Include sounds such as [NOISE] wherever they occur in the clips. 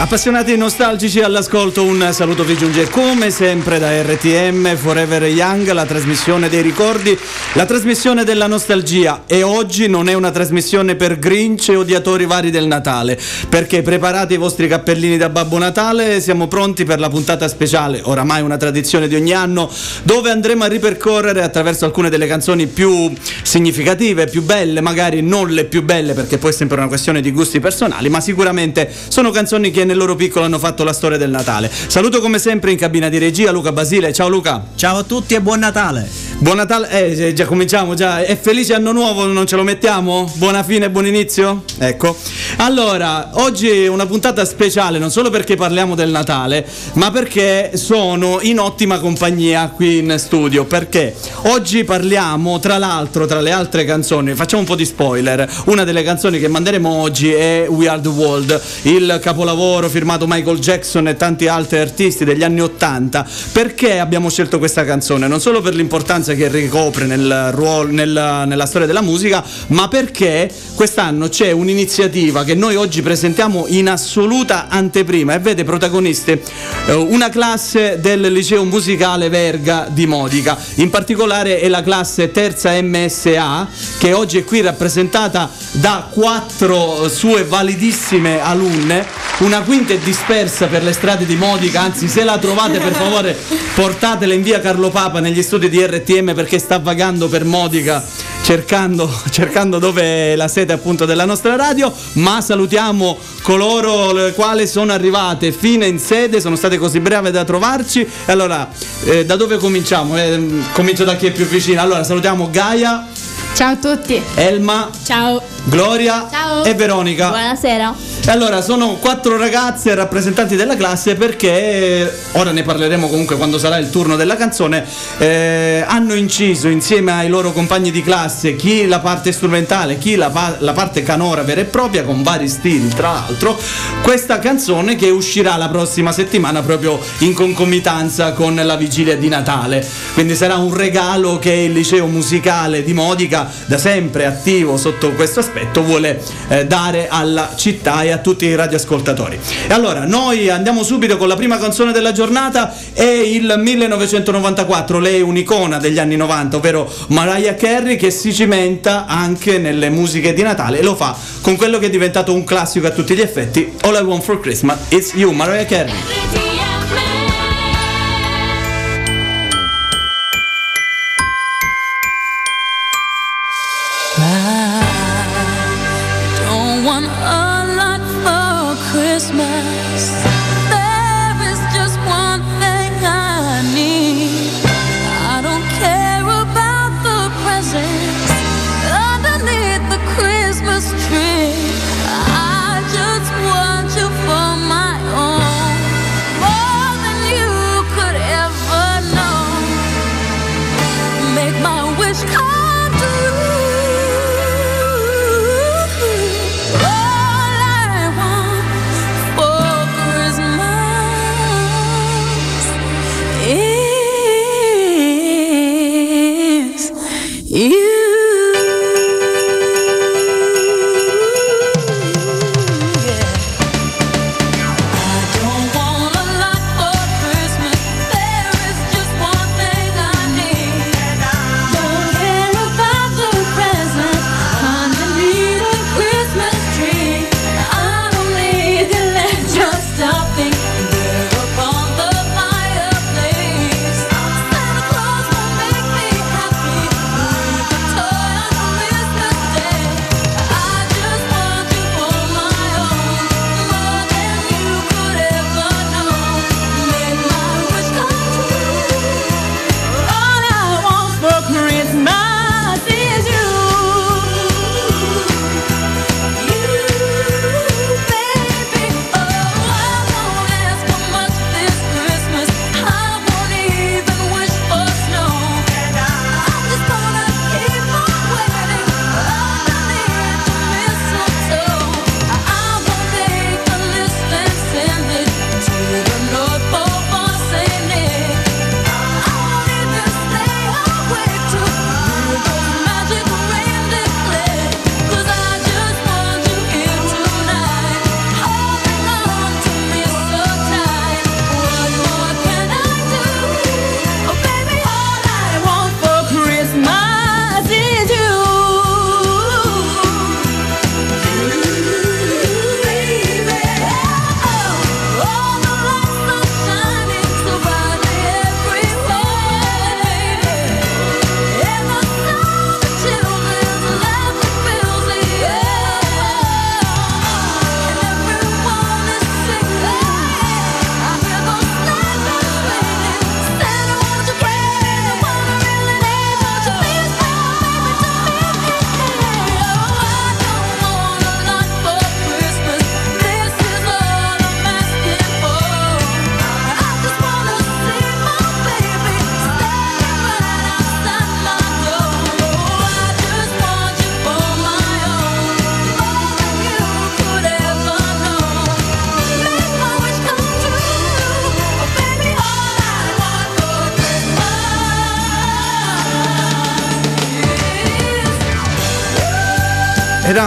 Appassionati e nostalgici all'ascolto, un saluto vi giunge come sempre da RTM Forever Young, la trasmissione dei ricordi, la trasmissione della nostalgia. E oggi non è una trasmissione per Grinch e odiatori vari del Natale, perché preparate i vostri cappellini da Babbo Natale, siamo pronti per la puntata speciale, oramai una tradizione di ogni anno, dove andremo a ripercorrere attraverso alcune delle canzoni più significative, più belle, magari non le più belle perché poi è sempre una questione di gusti personali, ma sicuramente sono canzoni che nel loro piccolo hanno fatto la storia del Natale. Saluto come sempre in cabina di regia Luca Basile. Ciao Luca. Ciao a tutti e buon Natale. Buon Natale. Eh, già cominciamo già. È felice anno nuovo, non ce lo mettiamo? Buona fine e buon inizio? Ecco. Allora, oggi è una puntata speciale non solo perché parliamo del Natale, ma perché sono in ottima compagnia qui in studio. Perché oggi parliamo, tra l'altro, tra le altre canzoni, facciamo un po' di spoiler. Una delle canzoni che manderemo oggi è We Are the World, il capolavoro firmato Michael Jackson e tanti altri artisti degli anni Ottanta. Perché abbiamo scelto questa canzone? Non solo per l'importanza che ricopre nel ruolo, nel, nella storia della musica, ma perché quest'anno c'è un'iniziativa che noi oggi presentiamo in assoluta anteprima e vede protagonisti eh, una classe del liceo musicale Verga di Modica. In particolare è la classe terza MSA che oggi è qui rappresentata da quattro sue validissime alunne, una quinta è dispersa per le strade di Modica, anzi se la trovate per favore portatela in via Carlo Papa negli studi di RTM perché sta vagando per Modica cercando, [LAUGHS] cercando dove è la sede appunto della nostra radio, ma salutiamo coloro le quali sono arrivate fino in sede, sono state così brave da trovarci. Allora, eh, da dove cominciamo? Eh, comincio da chi è più vicino. Allora, salutiamo Gaia. Ciao a tutti. Elma. Ciao. Gloria. Ciao. E Veronica. Buonasera. Allora, sono quattro ragazze rappresentanti della classe perché, ora ne parleremo comunque quando sarà il turno della canzone, eh, hanno inciso insieme ai loro compagni di classe chi la parte strumentale, chi la, pa- la parte canora vera e propria, con vari stili tra l'altro, questa canzone che uscirà la prossima settimana proprio in concomitanza con la vigilia di Natale. Quindi sarà un regalo che il liceo musicale di Modica, da sempre attivo sotto questo aspetto, vuole eh, dare alla città e a tutti i radioascoltatori. E allora, noi andiamo subito con la prima canzone della giornata, è il 1994, lei è un'icona degli anni 90, ovvero Mariah Carey che si cimenta anche nelle musiche di Natale e lo fa con quello che è diventato un classico a tutti gli effetti, All I Want for Christmas It's You, Mariah Carey.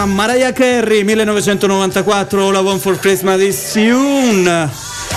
Mariah Carey 1994 All I Want for Christmas is You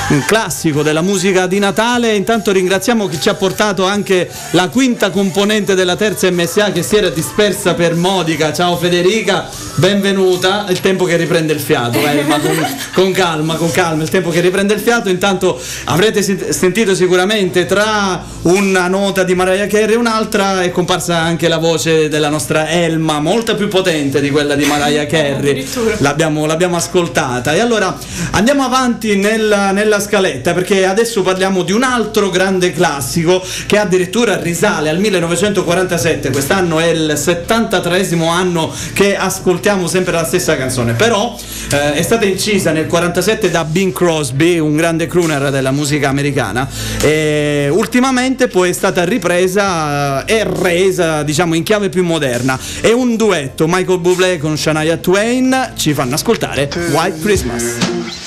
un classico della musica di Natale. Intanto ringraziamo chi ci ha portato anche la quinta componente della terza MSA che si era dispersa per Modica. Ciao Federica, benvenuta. Il tempo che riprende il fiato, eh, ma con, con, calma, con calma, il tempo che riprende il fiato. Intanto avrete sentito sicuramente tra una nota di Mariah Carey e un'altra è comparsa anche la voce della nostra Elma, molto più potente di quella di Mariah Carey. L'abbiamo, l'abbiamo ascoltata. E allora andiamo avanti nella, nella la scaletta perché adesso parliamo di un altro grande classico che addirittura risale al 1947, quest'anno è il 73 anno che ascoltiamo sempre la stessa canzone, però eh, è stata incisa nel 47 da Bing Crosby, un grande crooner della musica americana e ultimamente poi è stata ripresa eh, e resa diciamo in chiave più moderna. È un duetto Michael Bublé con Shania Twain, ci fanno ascoltare White Christmas.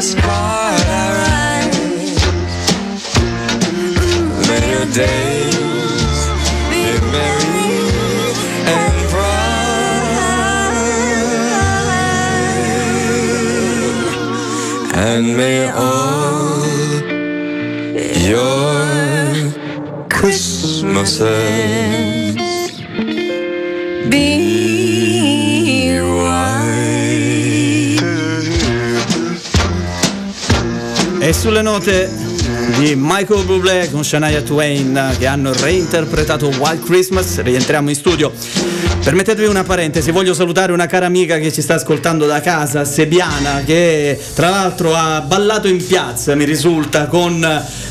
this heart I rise. Later days, be merry and bright. And may all your Christmases note di Michael Bublé con Shania Twain che hanno reinterpretato Wild Christmas. Rientriamo in studio. Permettetevi una parentesi, voglio salutare una cara amica che ci sta ascoltando da casa, Sebiana, che tra l'altro ha ballato in piazza, mi risulta, con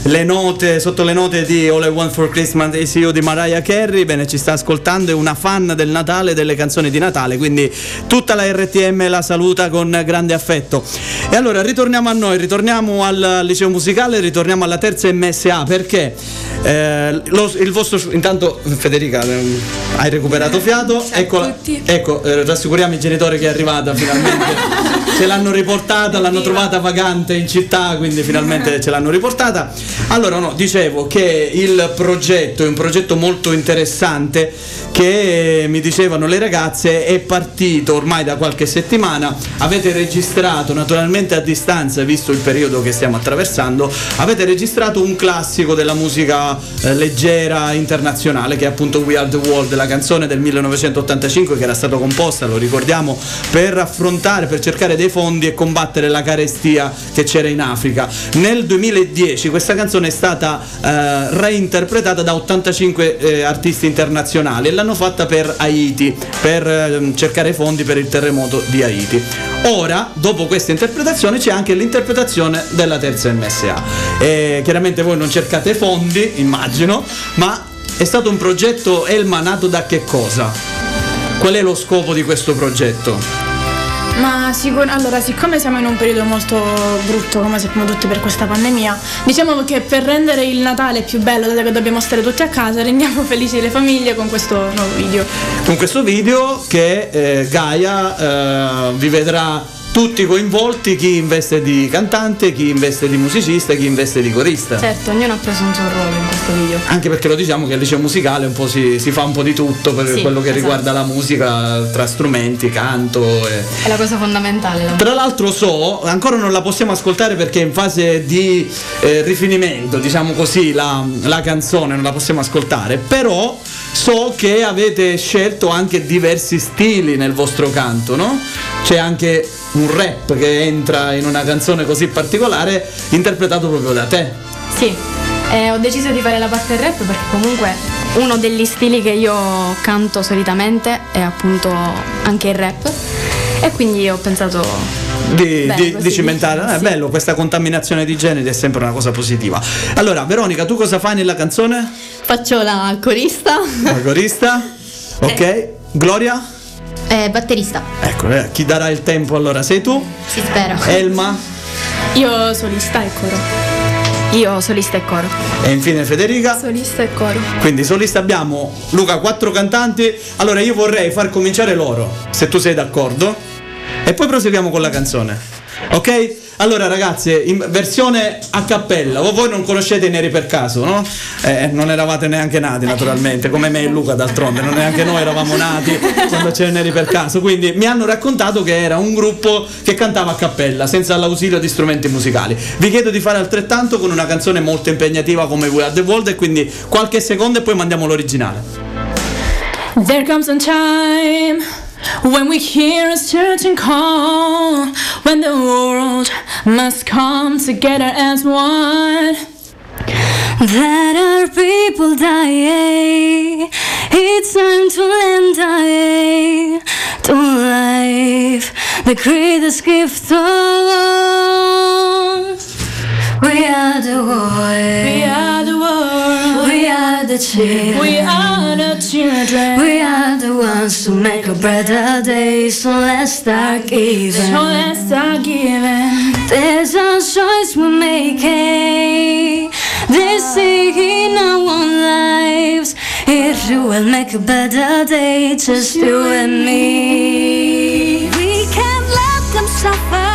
le note, sotto le note di All I Want for Christmas is You di Mariah Carey. Bene, ci sta ascoltando, è una fan del Natale e delle canzoni di Natale, quindi tutta la RTM la saluta con grande affetto. E allora ritorniamo a noi, ritorniamo al liceo musicale, ritorniamo alla terza MSA perché eh, lo- il vostro intanto Federica eh, hai recuperato fiato ecco, ecco eh, rassicuriamo i genitori che è arrivata finalmente. [LAUGHS] Ce l'hanno riportata l'hanno trovata vagante in città quindi finalmente ce l'hanno riportata. Allora no dicevo che il progetto è un progetto molto interessante che eh, mi dicevano le ragazze è partito ormai da qualche settimana. Avete registrato naturalmente a distanza visto il periodo che stiamo attraversando avete registrato un classico della musica eh, leggera internazionale che è appunto We Are the World la canzone del 1985 che era stata composta lo ricordiamo per affrontare per cercare dei fondi e combattere la carestia che c'era in Africa. Nel 2010 questa canzone è stata eh, reinterpretata da 85 eh, artisti internazionali e l'hanno fatta per Haiti per ehm, cercare fondi per il terremoto di Haiti. Ora dopo questa interpretazione c'è anche l'interpretazione della terza MSA e chiaramente voi non cercate fondi immagino ma è stato un progetto Elma nato da che cosa? Qual è lo scopo di questo progetto? Ma sicur- allora, siccome siamo in un periodo molto brutto, come sappiamo tutti per questa pandemia, diciamo che per rendere il Natale più bello, dato che dobbiamo stare tutti a casa, rendiamo felici le famiglie con questo nuovo video. Con questo video che eh, Gaia eh, vi vedrà tutti coinvolti, chi investe di cantante, chi investe di musicista, chi investe di corista. Certo, ognuno ha preso un suo ruolo in questo video. Anche perché lo diciamo che al liceo musicale un po' si, si fa un po' di tutto per Sì, quello che esatto. riguarda la musica, tra strumenti, canto. E... È la cosa fondamentale. la Tra l'altro so, ancora non la possiamo ascoltare perché è in fase di eh, rifinimento, diciamo così, la, la canzone non la possiamo ascoltare, però so che avete scelto anche diversi stili nel vostro canto, no? C'è anche un rap che entra in una canzone così particolare interpretato proprio da te. Sì, eh, ho deciso di fare la parte rap perché comunque uno degli stili che io canto solitamente è appunto anche il rap e quindi ho pensato Di, Beh, di- di cimentare, dici, è sì. bello, questa contaminazione di generi è sempre una cosa positiva. Allora, Veronica, tu cosa fai nella canzone? Faccio la corista La corista? [LAUGHS] Ok. Gloria? E batterista. Ecco, eh, chi darà il tempo allora? Sei tu? Si spera. Elma? Io solista e coro. io solista e coro. E infine Federica? Solista e coro. Quindi solista abbiamo Luca, quattro cantanti. Allora io vorrei far cominciare loro, se tu sei d'accordo. E poi proseguiamo con la canzone. Ok? Allora ragazze, in versione a cappella, voi, non conoscete i neri per caso, no? Eh, non eravate neanche nati naturalmente, come me e Luca d'altronde, non neanche noi eravamo nati quando c'erano i neri per caso, quindi mi hanno raccontato che era un gruppo che cantava a cappella, senza l'ausilio di strumenti musicali. Vi chiedo di fare altrettanto con una canzone molto impegnativa come We Are The World e quindi qualche secondo e poi mandiamo l'originale. There comes a time when we hear a certain call, when the world must come together as one. That our people die, It's time to lend dying to life, the greatest gift of all. We are the world. The children. We are the children. We are the ones who make a better day. So let's start giving. So let's start giving. There's a choice we're making. This in our own lives. If you will make a better day, just you and me. We can't let them suffer.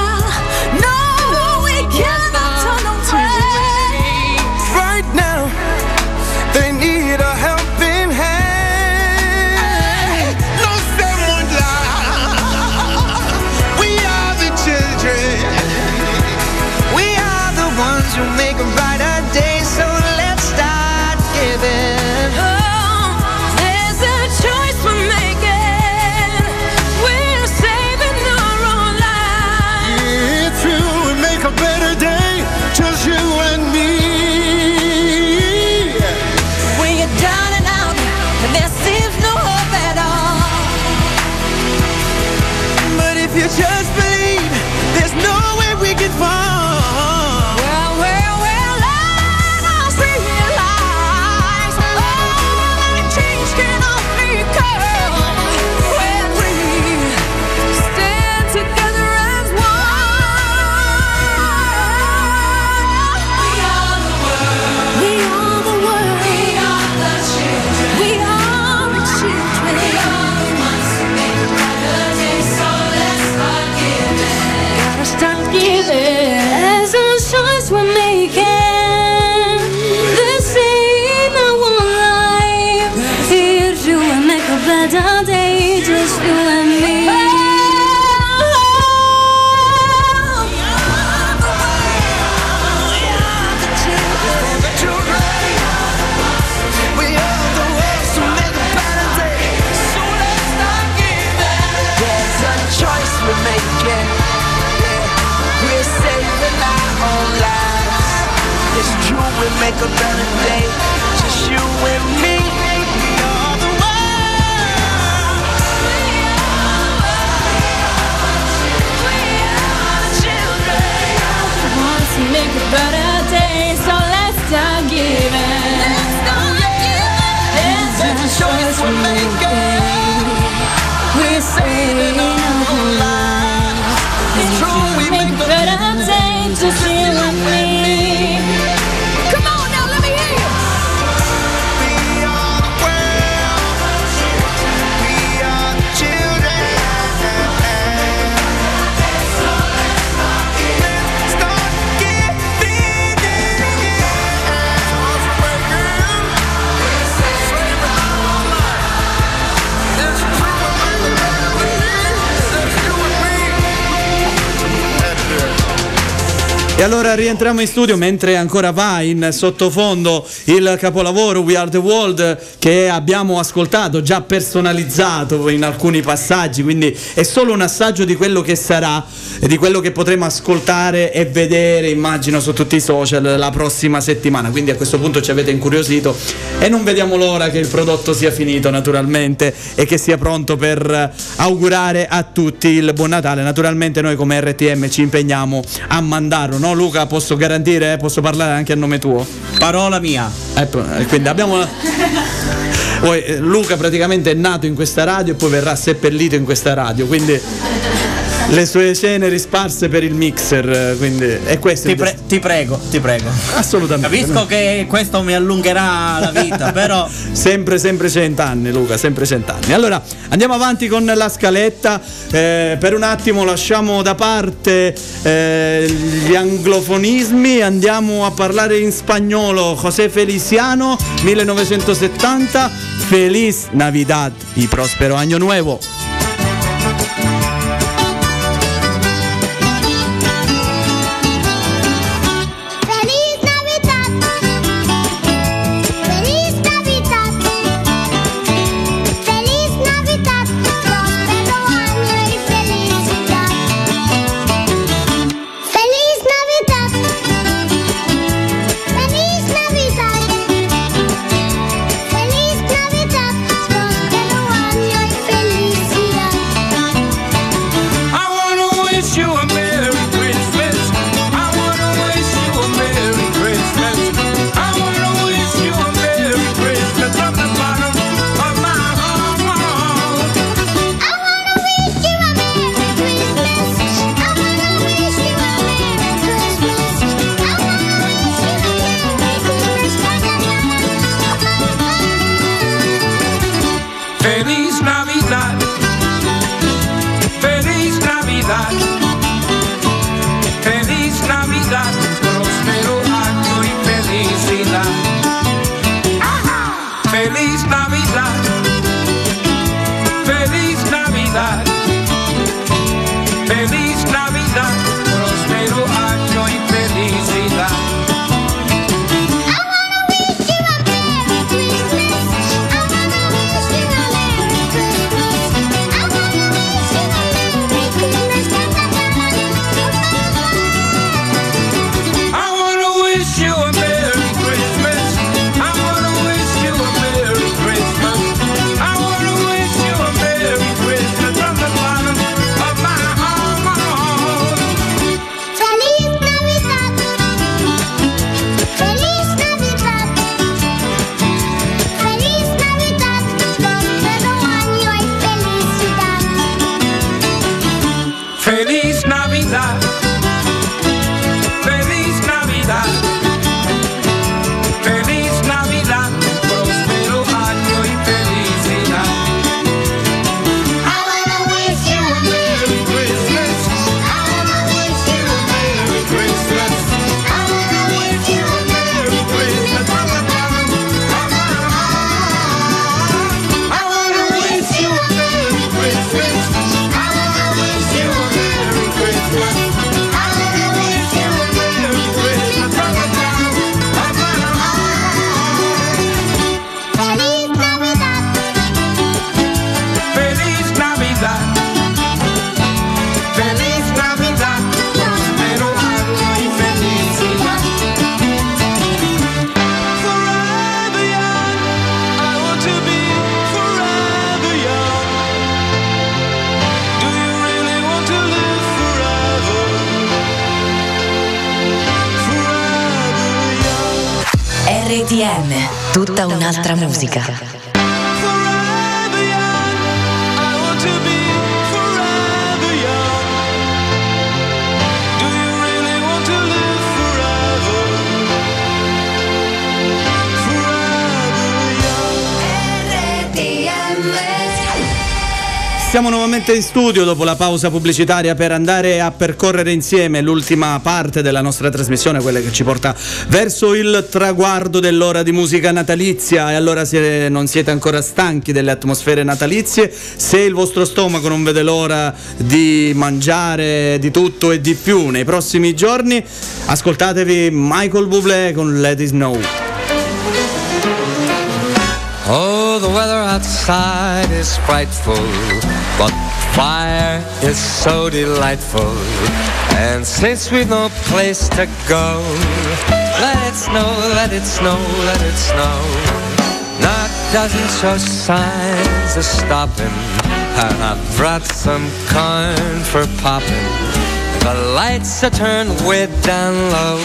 Allora rientriamo in studio mentre ancora va in sottofondo il capolavoro We Are the World che abbiamo ascoltato, già personalizzato in alcuni passaggi, quindi è solo un assaggio di quello che sarà e di quello che potremo ascoltare e vedere, immagino, su tutti i social la prossima settimana. Quindi a questo punto ci avete incuriosito e non vediamo l'ora che il prodotto sia finito naturalmente e che sia pronto per augurare a tutti il buon Natale. Naturalmente noi come RTM ci impegniamo a mandarlo, no Luca? Posso garantire? eh? Posso parlare anche a nome tuo? Parola mia. P- eh, quindi abbiamo... Poi, eh, Luca praticamente è nato in questa radio e poi verrà seppellito in questa radio, quindi le sue ceneri sparse per il mixer, quindi è questo. Ti, pre- ti prego, ti prego. Assolutamente. Capisco che questo mi allungherà la vita, però [LAUGHS] Sempre, sempre cent'anni, Luca, sempre cent'anni. Allora, andiamo avanti con la scaletta. Eh, per un attimo lasciamo da parte eh, gli anglofonismi, andiamo a parlare in spagnolo. José Feliciano, 1970. Feliz Navidad y prospero año nuevo. Feliz Navidad. Feliz Navidad. RPM, tutta un'altra musica. Siamo nuovamente in studio dopo la pausa pubblicitaria per andare a percorrere insieme l'ultima parte della nostra trasmissione, quella che ci porta verso il traguardo dell'ora di musica natalizia. E allora se non siete ancora stanchi delle atmosfere natalizie, se il vostro stomaco non vede l'ora di mangiare di tutto e di più nei prossimi giorni, ascoltatevi Michael Bublé con Let It Snow. Oh, the weather outside is frightful, but fire is so delightful. And since we've no place to go, let it snow, let it snow, let it snow. Not doesn't show signs of stopping. And I brought some corn for popping. The lights are turned way down low.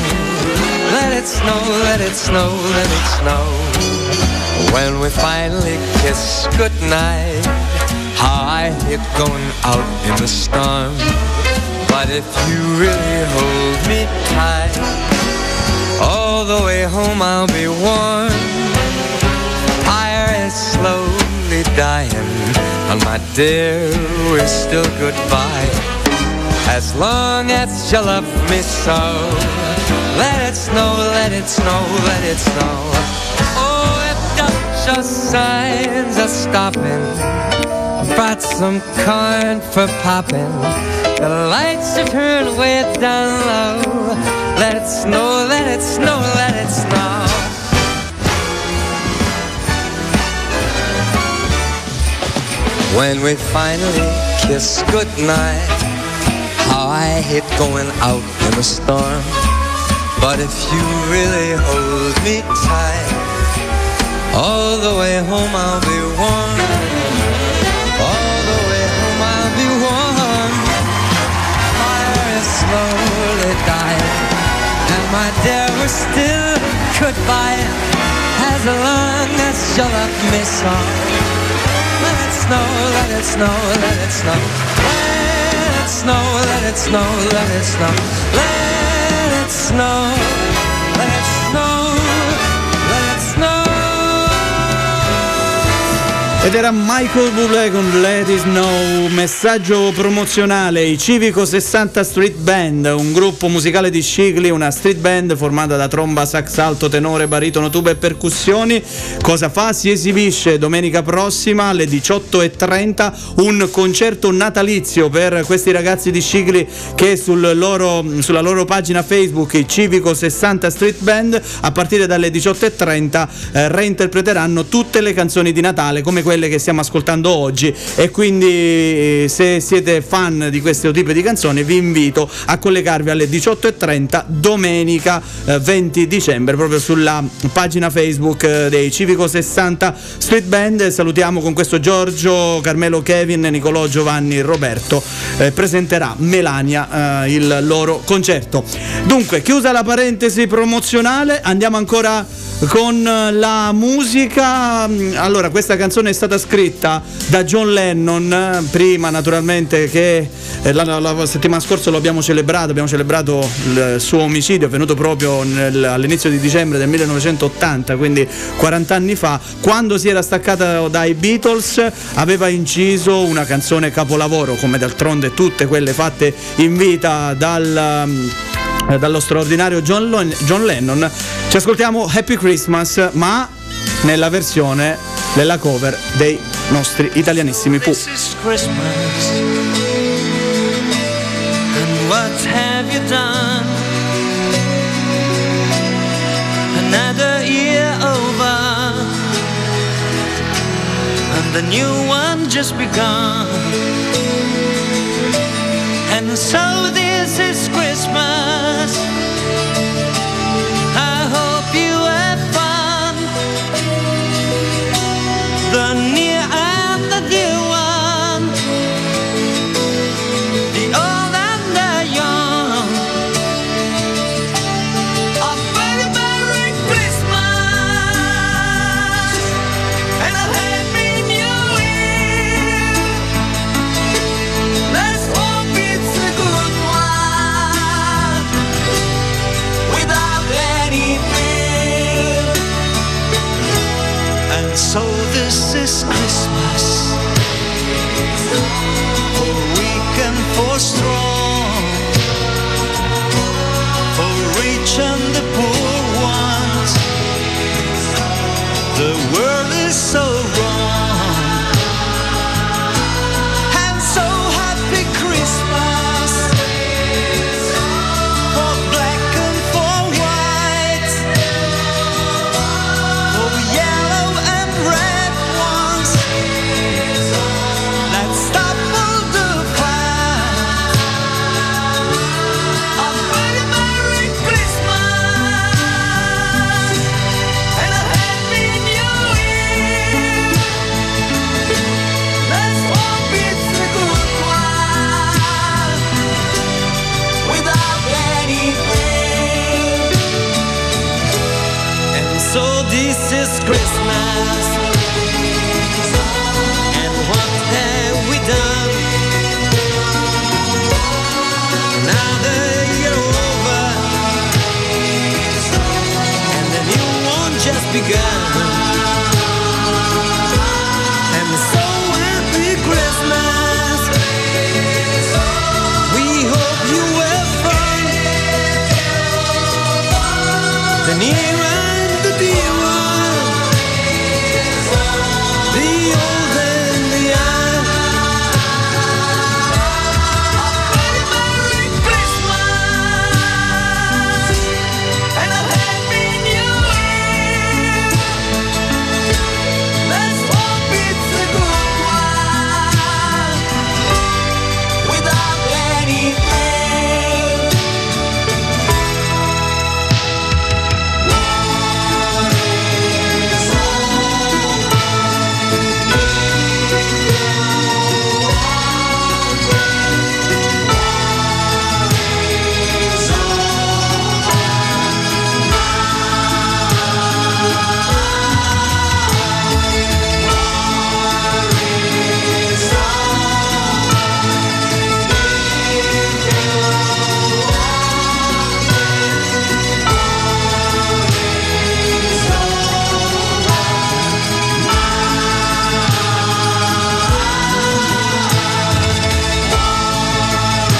Let it snow, let it snow, let it snow. When we finally kiss goodnight, how I hate going out in the storm. But if you really hold me tight, all the way home I'll be warm. Fire is slowly dying, and my dear, we're still goodbye. As long as you love me so, let it snow, let it snow, let it snow. Just signs are stopping, brought some corn for popping. The lights are turned way down low. Let it snow, let it snow, let it snow. When we finally kiss goodnight, how I hate going out in the storm. But if you really hold me tight, all the way home I'll be warm. All the way home I'll be warm. Fire is slowly dying, and my dear, we're still goodbye. As long as you love me so. Let it snow, let it snow, let it snow. Let it snow, let it snow, let it snow. Let it snow, let Ed era Michael Bublé con Let It Snow, messaggio promozionale, i Civico 60 Street Band, un gruppo musicale di Scigli, una street band formata da tromba, sax alto, tenore, baritono, tuba e percussioni. Cosa fa? Si esibisce domenica prossima alle 18.30 un concerto natalizio per questi ragazzi di Scigli che sul loro, sulla loro pagina Facebook, i Civico 60 Street Band, a partire dalle 18.30 eh, reinterpreteranno tutte le canzoni di Natale come quelle che stiamo ascoltando oggi. E quindi eh, se siete fan di questo tipo di canzoni vi invito a collegarvi alle 18.30 domenica eh, 20 dicembre proprio sulla pagina Facebook eh, dei Civico 60 Street Band. Salutiamo con questo Giorgio, Carmelo, Kevin, Nicolò, Giovanni, Roberto eh, presenterà Melania eh, il loro concerto. Dunque chiusa la parentesi promozionale andiamo ancora con la musica. Allora, questa canzone è stata scritta da John Lennon, prima naturalmente che eh, la, la- la settimana scorsa lo abbiamo celebrato, abbiamo celebrato il suo omicidio avvenuto proprio nel- all'inizio di dicembre del 1980, quindi 40 anni fa, quando si era staccata dai Beatles, aveva inciso una canzone capolavoro, come d'altronde tutte quelle fatte in vita dal eh, dallo straordinario John, Lon- John Lennon. Ci ascoltiamo Happy Christmas, ma nella versione della cover dei nostri italianissimi Pooh. What have you done? Another year over. And the new one just begun. And so this just begun.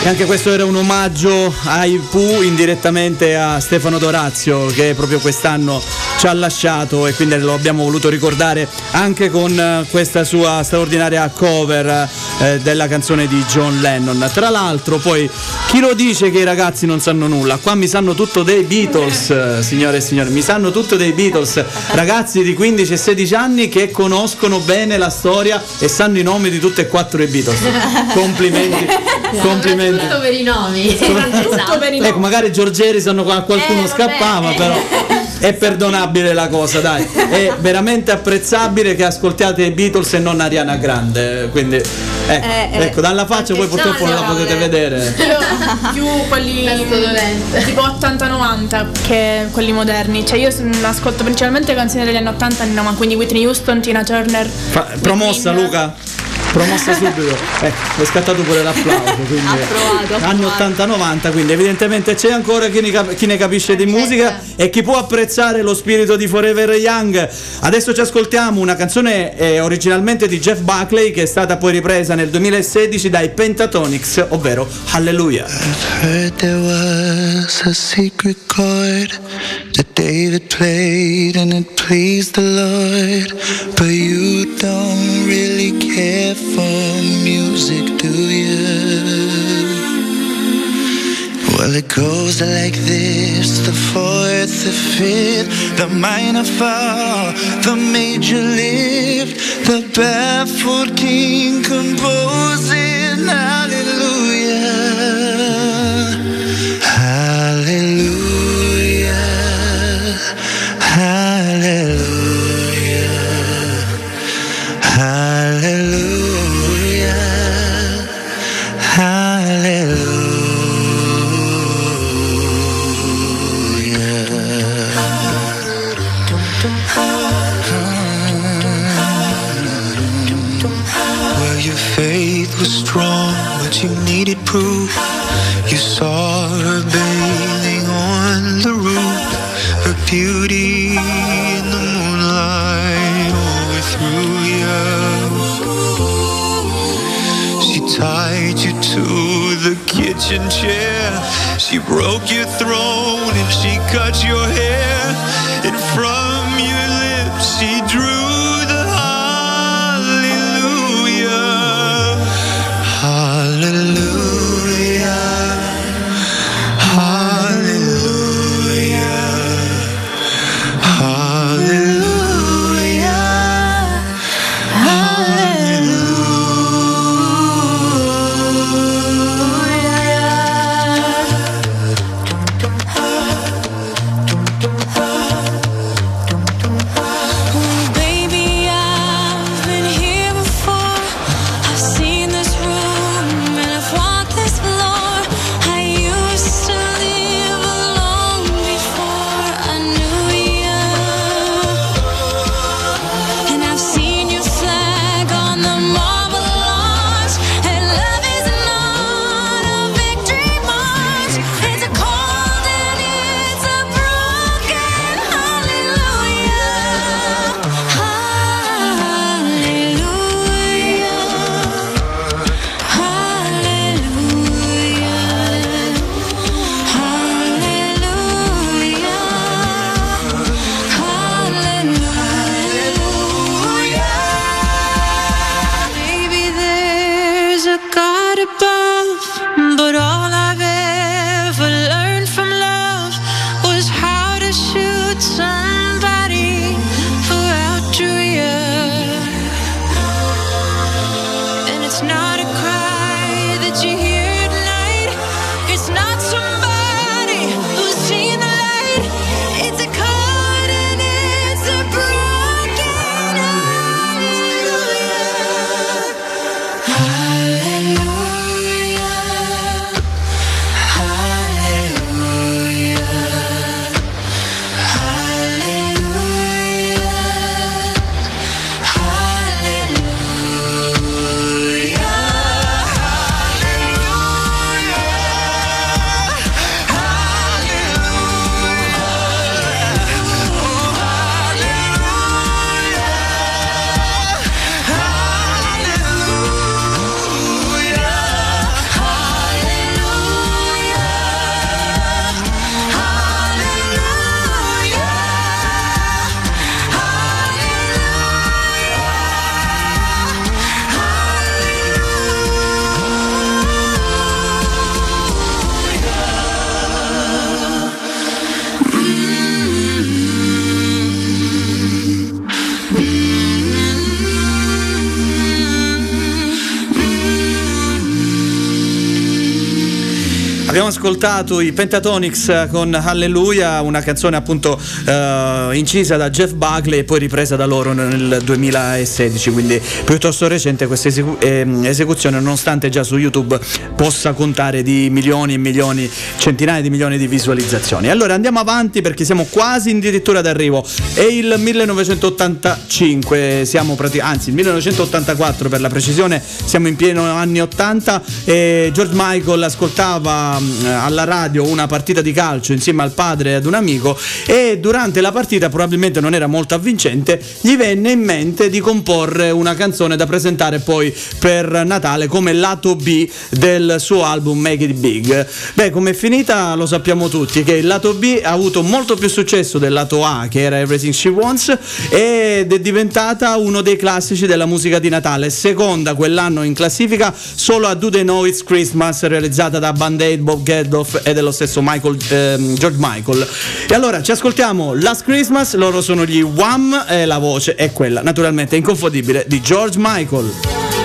E anche questo era un omaggio ai Pooh indirettamente a Stefano Dorazio che proprio quest'anno ci ha lasciato e quindi lo abbiamo voluto ricordare anche con eh, questa sua straordinaria cover eh, della canzone di John Lennon. Tra l'altro poi chi lo dice che i ragazzi non sanno nulla? Qua mi sanno tutto dei Beatles, eh, signore e signori, mi sanno tutto dei Beatles, ragazzi di 15 e 16 anni che conoscono bene la storia e sanno i nomi di tutte e quattro i Beatles. [LAUGHS] Complimenti, complimenti. Soprattutto per i nomi. Tutto per i Ecco, magari George Harrison qua- qualcuno Eh, scappava, però è perdonabile la cosa, dai. È veramente apprezzabile che ascoltiate i Beatles e non Ariana Grande. Quindi, eh, Eh, eh. ecco, dalla faccia voi purtroppo non la potete vedere. Io più quelli tipo 80-90 che quelli moderni. Cioè io ascolto principalmente canzoni degli anni 80 e anni 90, quindi Whitney Houston, Tina Turner. Fa- promossa Luca. Promossa subito, ecco, è scattato pure l'applauso. Quindi Approvato, anni approvato. 80-90, quindi evidentemente c'è ancora chi ne, cap- chi ne capisce di musica e chi può apprezzare lo spirito di Forever Young. Adesso ci ascoltiamo una canzone eh, originalmente di Jeff Buckley che è stata poi ripresa nel 2016 dai Pentatonics, ovvero Hallelujah. Heard there was a secret chord that David played and it pleased the Lord. But you don't really care for music, do you? Well, it goes like this the fourth, the fifth, the minor fall, the major lift, the baffled king composing hallelujah. She broke your throne and she cut your hair. in from ascoltato i Pentatonix con Alleluia, una canzone appunto eh, incisa da Jeff Buckley e poi ripresa da loro nel 2016, quindi piuttosto recente questa esecu- ehm, esecuzione, nonostante già su YouTube possa contare di milioni e milioni, centinaia di milioni di visualizzazioni. Allora andiamo avanti perché siamo quasi addirittura d'arrivo. È il 1985, siamo prati- anzi il 1984 per la precisione, siamo in pieno anni 80 e George Michael ascoltava alla radio una partita di calcio insieme al padre e ad un amico e durante la partita probabilmente non era molto avvincente, gli venne in mente di comporre una canzone da presentare poi per Natale come lato B del suo album Make It Big. Beh, com'è finita lo sappiamo tutti che il lato B ha avuto molto più successo del lato A che era Everything She Wants ed è diventata uno dei classici della musica di Natale, seconda quell'anno in classifica solo a Do They Know It's Christmas realizzata da Band Aid, Bob Geldof e dello stesso Michael, ehm, George Michael. E allora ci ascoltiamo Last Christmas, loro sono gli Wham e la voce è quella naturalmente inconfondibile di George Michael.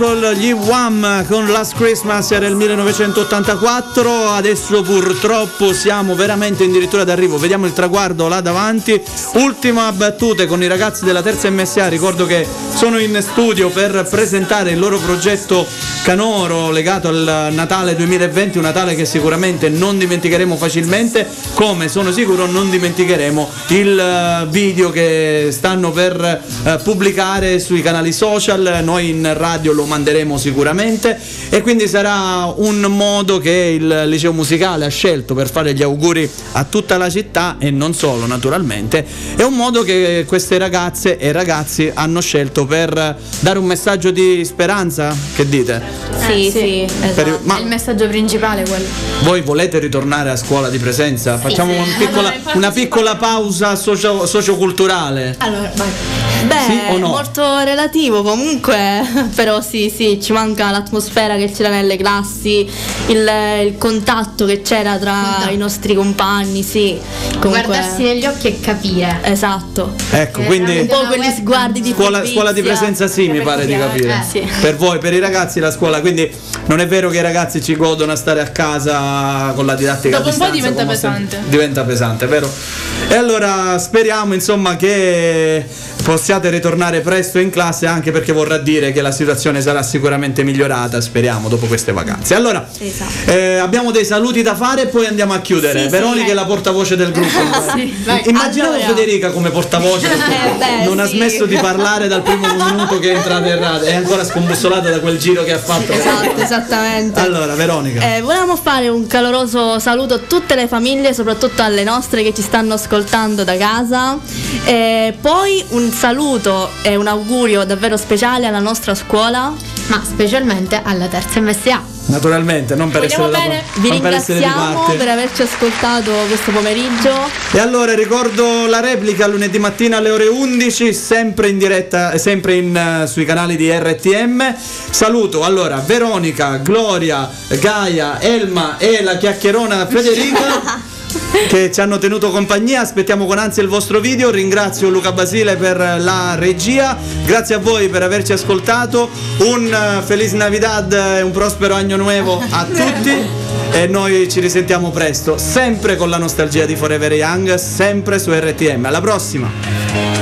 Michael, gli Wham con Last Christmas era il 1984, adesso purtroppo siamo veramente addirittura d'arrivo, vediamo il traguardo là davanti, ultima battute con i ragazzi della terza MSA, ricordo che sono in studio per presentare il loro progetto canoro legato al Natale 2020, un Natale che sicuramente non dimenticheremo facilmente, come sono sicuro non dimenticheremo il eh, video che stanno per eh, pubblicare sui canali social, noi in radio lo manderemo sicuramente e quindi sarà un modo che il liceo musicale ha scelto per fare gli auguri a tutta la città e non solo naturalmente, è un modo che queste ragazze e ragazzi hanno scelto per dare un messaggio di speranza, che dite? Sì, Eh, sì. sì, esatto. Per- ma- È il messaggio principale quello. Voi volete ritornare a scuola di presenza? Facciamo sì. una piccola, Allora, una piccola pausa socio- socioculturale. Allora, vai. Beh, Sì o no? molto relativo comunque, [LAUGHS] però sì, sì, ci manca l'atmosfera che c'era nelle classi, il, il contatto che c'era tra i nostri compagni, sì. Comunque, Guardarsi negli occhi e capire. Esatto. Ecco, Eh, quindi Un po' quegli sguardi di scuola, scuola di presenza sì, mi pare di capire. Eh, sì. Per voi, per i ragazzi la scuola, quindi non è vero che i ragazzi ci godono a stare a casa con la didattica Dopo a un po' distanza. diventa pesante. Diventa pesante, vero? E allora speriamo insomma che possiate ritornare presto in classe anche perché vorrà dire che la situazione sarà sicuramente migliorata, speriamo, dopo queste vacanze. Allora, Esatto. eh, abbiamo dei saluti da fare e poi andiamo a chiudere. Sì, sì, Veronica eh. è la portavoce del gruppo. [LAUGHS] vai. Immaginavo Allora. Federica come portavoce, [LAUGHS] perché Eh, beh, non ha sì. smesso di parlare dal primo minuto che è entrata in radio, è ancora scombussolata da quel giro che ha fatto. Esatto, esattamente. Allora, Veronica. Eh, volevamo fare un caloroso saluto a tutte le famiglie, soprattutto alle nostre che ci stanno ascoltando da casa. E poi un saluto e un augurio davvero speciale alla nostra scuola. Ma specialmente alla terza MSA. Naturalmente, non per Vogliamo essere, da- bene? Vi per essere di ringraziamo parte. per averci ascoltato questo pomeriggio. E allora ricordo la replica lunedì mattina alle ore 11, sempre in diretta, sempre in, eh, sui canali di RTM. Saluto allora Veronica, Gloria, Gaia, Elma e la chiacchierona Federica. [LAUGHS] che ci hanno tenuto compagnia, aspettiamo con ansia il vostro video, ringrazio Luca Basile per la regia, grazie a voi per averci ascoltato, un eh, Feliz Navidad e un prospero anno nuovo a [LAUGHS] tutti e noi ci risentiamo presto, sempre con la nostalgia di Forever Young, sempre su RTM. Alla prossima!